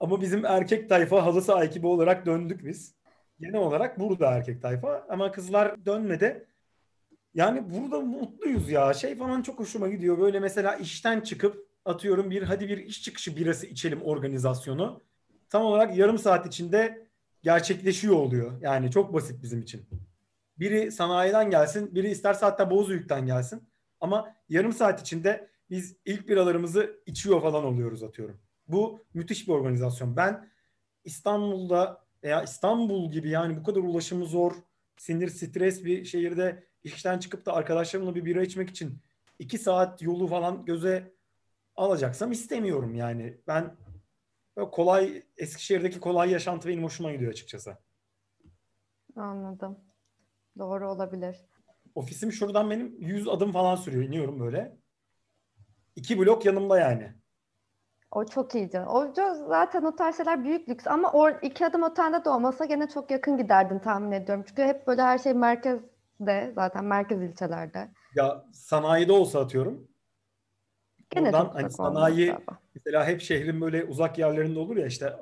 Ama bizim erkek tayfa halı saha ekibi olarak döndük biz. Genel olarak burada erkek tayfa ama kızlar dönmedi. Yani burada mutluyuz ya. Şey falan çok hoşuma gidiyor. Böyle mesela işten çıkıp atıyorum bir hadi bir iş çıkışı birası içelim organizasyonu. Tam olarak yarım saat içinde gerçekleşiyor oluyor. Yani çok basit bizim için. Biri sanayiden gelsin, biri isterse hatta Bozüyük'ten gelsin. Ama yarım saat içinde biz ilk biralarımızı içiyor falan oluyoruz atıyorum. Bu müthiş bir organizasyon. Ben İstanbul'da veya İstanbul gibi yani bu kadar ulaşımı zor, sinir, stres bir şehirde işten çıkıp da arkadaşlarımla bir bira içmek için iki saat yolu falan göze alacaksam istemiyorum yani. Ben kolay Eskişehir'deki kolay yaşantı benim hoşuma gidiyor açıkçası. Anladım. Doğru olabilir. Ofisim şuradan benim 100 adım falan sürüyor. İniyorum böyle. İki blok yanımda yani. O çok iyiydi. O zaten o tarz şeyler büyük lüks ama o iki adım otelde de olmasa gene çok yakın giderdin tahmin ediyorum. Çünkü hep böyle her şey merkezde zaten merkez ilçelerde. Ya sanayide olsa atıyorum. Gene Buradan hani sanayi mesela hep şehrin böyle uzak yerlerinde olur ya işte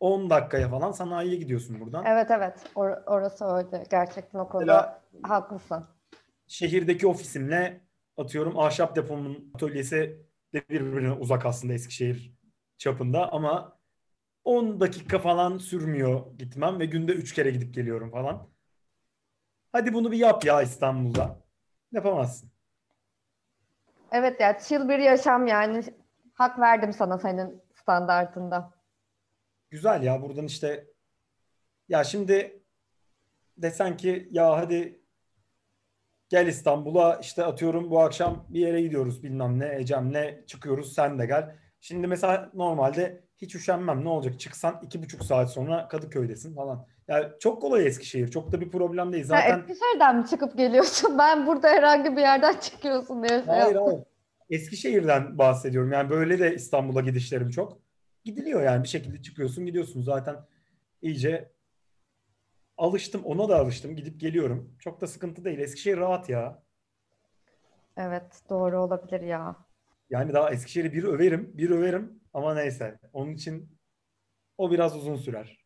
10 dakikaya falan sanayiye gidiyorsun buradan. Evet evet Or- orası öyle gerçekten o konuda mesela, haklısın. Şehirdeki ofisimle atıyorum ahşap depomun atölyesi de birbirine uzak aslında Eskişehir çapında ama 10 dakika falan sürmüyor gitmem ve günde 3 kere gidip geliyorum falan. Hadi bunu bir yap ya İstanbul'da. Yapamazsın. Evet ya chill bir yaşam yani. Hak verdim sana senin standartında. Güzel ya buradan işte ya şimdi desen ki ya hadi Gel İstanbul'a işte atıyorum bu akşam bir yere gidiyoruz bilmem ne Ecem'le çıkıyoruz sen de gel. Şimdi mesela normalde hiç üşenmem ne olacak çıksan iki buçuk saat sonra Kadıköy'desin falan. Yani çok kolay Eskişehir çok da bir problem değil zaten. Ya Eskişehir'den mi çıkıp geliyorsun [LAUGHS] ben burada herhangi bir yerden çıkıyorsun diye. Şey hayır hayır Eskişehir'den bahsediyorum yani böyle de İstanbul'a gidişlerim çok. Gidiliyor yani bir şekilde çıkıyorsun gidiyorsun zaten iyice alıştım. Ona da alıştım. Gidip geliyorum. Çok da sıkıntı değil. Eskişehir rahat ya. Evet doğru olabilir ya. Yani daha Eskişehir'i bir överim. Bir överim ama neyse. Onun için o biraz uzun sürer.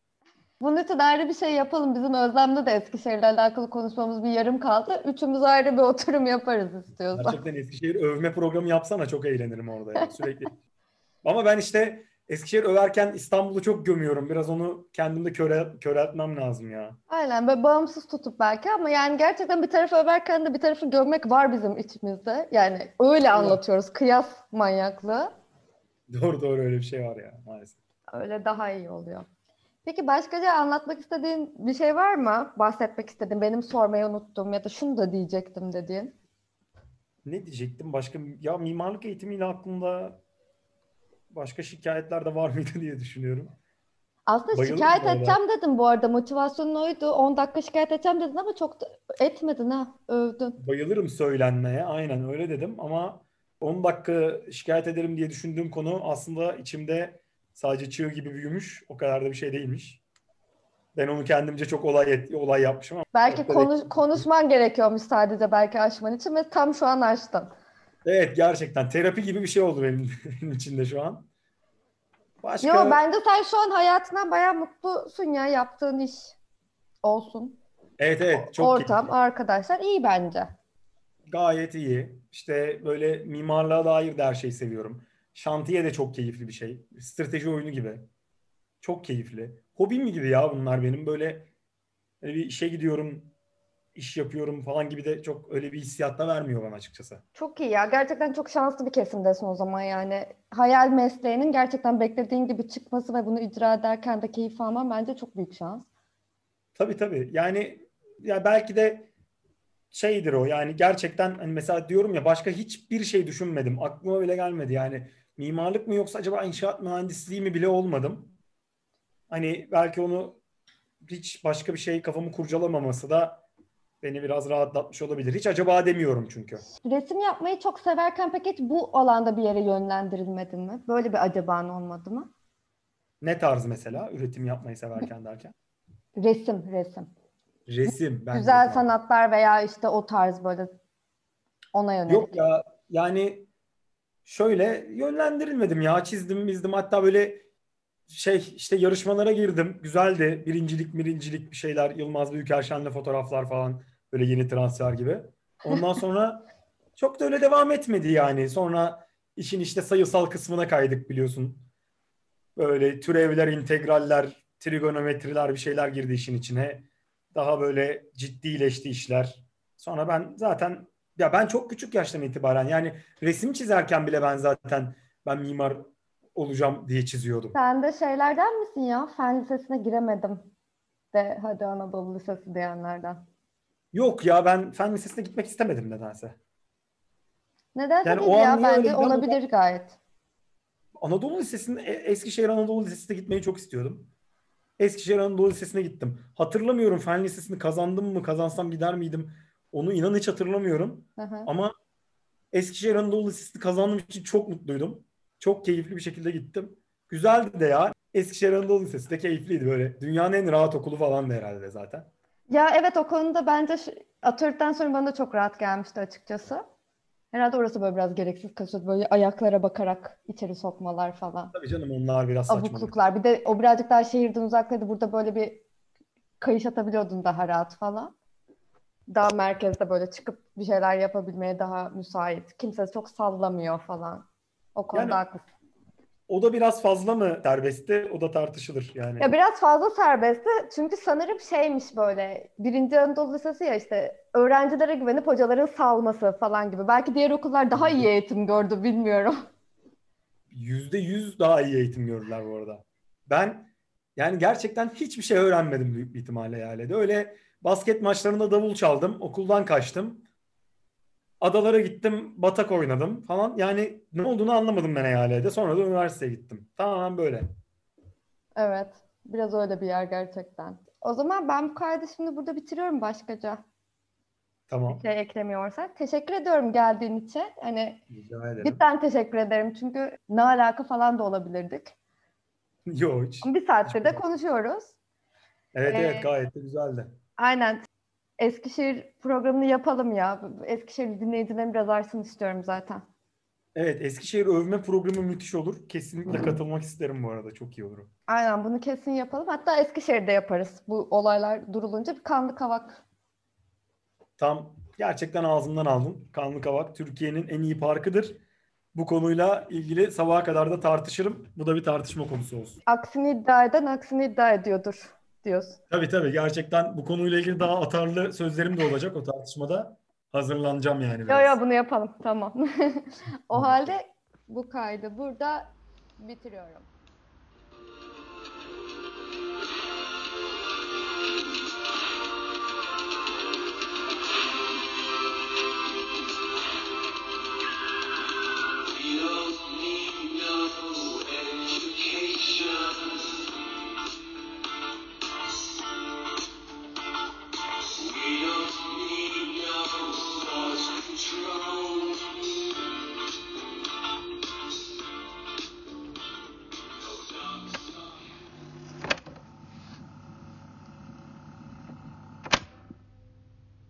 Bunun için ayrı bir şey yapalım. Bizim Özlem'de de Eskişehir'le alakalı konuşmamız bir yarım kaldı. Üçümüz ayrı bir oturum yaparız istiyorsan. Gerçekten Eskişehir övme programı yapsana çok eğlenirim orada ya sürekli. [LAUGHS] Ama ben işte Eskişehir överken İstanbul'u çok gömüyorum. Biraz onu kendimde köre, köreltmem lazım ya. Aynen böyle bağımsız tutup belki ama yani gerçekten bir tarafı överken de bir tarafı gömmek var bizim içimizde. Yani öyle anlatıyoruz. Kıyas manyaklığı. Doğru doğru öyle bir şey var ya maalesef. Öyle daha iyi oluyor. Peki başkaca anlatmak istediğin bir şey var mı? Bahsetmek istediğin, benim sormayı unuttum ya da şunu da diyecektim dediğin. Ne diyecektim başka? Ya mimarlık eğitimiyle aklımda başka şikayetler de var [LAUGHS] mıydı diye düşünüyorum. Aslında Bayıldım şikayet edeceğim dedim bu arada. Motivasyonun oydu. 10 dakika şikayet edeceğim dedin ama çok da etmedin ha. Övdün. Bayılırım söylenmeye. Aynen öyle dedim ama 10 dakika şikayet ederim diye düşündüğüm konu aslında içimde sadece çığ gibi büyümüş. O kadar da bir şey değilmiş. Ben onu kendimce çok olay et, olay yapmışım ama. Belki konuş, konuşman gerekiyormuş sadece belki aşman için ve tam şu an açtın. Evet gerçekten terapi gibi bir şey oldu benim, [LAUGHS] benim için de şu an. Başka... Yo bence sen şu an hayatından bayağı mutlusun ya yaptığın iş olsun. Evet evet çok Ortam, keyifli. arkadaşlar iyi bence. Gayet iyi. İşte böyle mimarlığa dair de her şeyi seviyorum. Şantiye de çok keyifli bir şey. Strateji oyunu gibi. Çok keyifli. Hobim gibi ya bunlar benim böyle hani bir işe gidiyorum, iş yapıyorum falan gibi de çok öyle bir hissiyat da vermiyor bana açıkçası. Çok iyi ya. Gerçekten çok şanslı bir kesimdesin o zaman yani. Hayal mesleğinin gerçekten beklediğin gibi çıkması ve bunu icra ederken de keyif alman bence çok büyük şans. Tabii tabii. Yani ya belki de şeydir o yani gerçekten hani mesela diyorum ya başka hiçbir şey düşünmedim. Aklıma bile gelmedi yani mimarlık mı yoksa acaba inşaat mühendisliği mi bile olmadım. Hani belki onu hiç başka bir şey kafamı kurcalamaması da beni biraz rahatlatmış olabilir. Hiç acaba demiyorum çünkü. Resim yapmayı çok severken peki hiç bu alanda bir yere yönlendirilmedin mi? Böyle bir acaban olmadı mı? Ne tarz mesela üretim yapmayı severken derken? Resim, resim. Resim. Ben Güzel sanatlar veya işte o tarz böyle ona yönelik. Yok ya yani şöyle yönlendirilmedim ya çizdim bizdim hatta böyle şey işte yarışmalara girdim güzeldi birincilik birincilik bir şeyler Yılmaz Büyükerşen'le fotoğraflar falan böyle yeni transfer gibi. Ondan [LAUGHS] sonra çok da öyle devam etmedi yani sonra işin işte sayısal kısmına kaydık biliyorsun. Böyle türevler, integraller, trigonometriler bir şeyler girdi işin içine. Daha böyle ciddileşti işler. Sonra ben zaten ya ben çok küçük yaştan itibaren yani resim çizerken bile ben zaten ben mimar olacağım diye çiziyordum. Sen de şeylerden misin ya? Fen lisesine giremedim de hadi Anadolu Lisesi diyenlerden. Yok ya ben fen lisesine gitmek istemedim nedense. Neden Yani değil o ya bence olabilir gayet. Anadolu Lisesi'nde E- Eskişehir Anadolu Lisesi'ne gitmeyi çok istiyordum. Eskişehir Anadolu Lisesi'ne gittim. Hatırlamıyorum fen lisesini kazandım mı kazansam gider miydim? Onu inan hiç hatırlamıyorum. Hı hı. Ama Eskişehir Anadolu Lisesi'ni kazandığım için çok mutluydum. Çok keyifli bir şekilde gittim. Güzeldi de ya. Eskişehir Anadolu Lisesi de keyifliydi böyle. Dünyanın en rahat okulu falan da herhalde zaten. Ya evet o konuda bence atölyeden sonra bana da çok rahat gelmişti açıkçası. Herhalde orası böyle biraz gereksiz kasıyordu. Böyle ayaklara bakarak içeri sokmalar falan. Tabii canım onlar biraz saçmalık. Abukluklar. Bir de o birazcık daha şehirden uzaktaydı. Burada böyle bir kayış atabiliyordun daha rahat falan. Daha merkezde böyle çıkıp bir şeyler yapabilmeye daha müsait. Kimse çok sallamıyor falan. O konuda Yani- haklısın. O da biraz fazla mı serbestti? O da tartışılır yani. Ya biraz fazla serbestti. Çünkü sanırım şeymiş böyle birinci Anadolu Lisesi ya işte öğrencilere güvenip hocaların salması falan gibi. Belki diğer okullar daha iyi eğitim gördü bilmiyorum. Yüzde yüz daha iyi eğitim gördüler bu arada. Ben yani gerçekten hiçbir şey öğrenmedim büyük bir ihtimalle yani. Öyle basket maçlarında davul çaldım, okuldan kaçtım. Adalara gittim, batak oynadım falan. Yani ne olduğunu anlamadım ben EYL'de. Sonra da üniversiteye gittim. Tamamen böyle. Evet. Biraz öyle bir yer gerçekten. O zaman ben bu kaydı şimdi burada bitiriyorum başkaca. Tamam. Bir şey eklemiyorsak. Teşekkür ediyorum geldiğin için. Hani Rica ederim. cidden teşekkür ederim. Çünkü ne alaka falan da olabilirdik. [LAUGHS] Yok hiç. Bir saattir de konuşuyoruz. Evet Ee, evet gayet de güzeldi. Aynen. Eskişehir programını yapalım ya. Eskişehir dinleyicilerim biraz artsın istiyorum zaten. Evet Eskişehir övme programı müthiş olur. Kesinlikle katılmak isterim bu arada. Çok iyi olur. Aynen bunu kesin yapalım. Hatta Eskişehir'de yaparız. Bu olaylar durulunca bir kanlı kavak. Tam gerçekten ağzımdan aldım. Kanlı Kavak Türkiye'nin en iyi parkıdır. Bu konuyla ilgili sabaha kadar da tartışırım. Bu da bir tartışma konusu olsun. Aksini iddia eden aksini iddia ediyordur diyorsun. Tabii tabii gerçekten bu konuyla ilgili daha atarlı sözlerim de olacak o tartışmada. Hazırlanacağım yani biraz. yo bunu yapalım. Tamam. [LAUGHS] o halde bu kaydı burada bitiriyorum.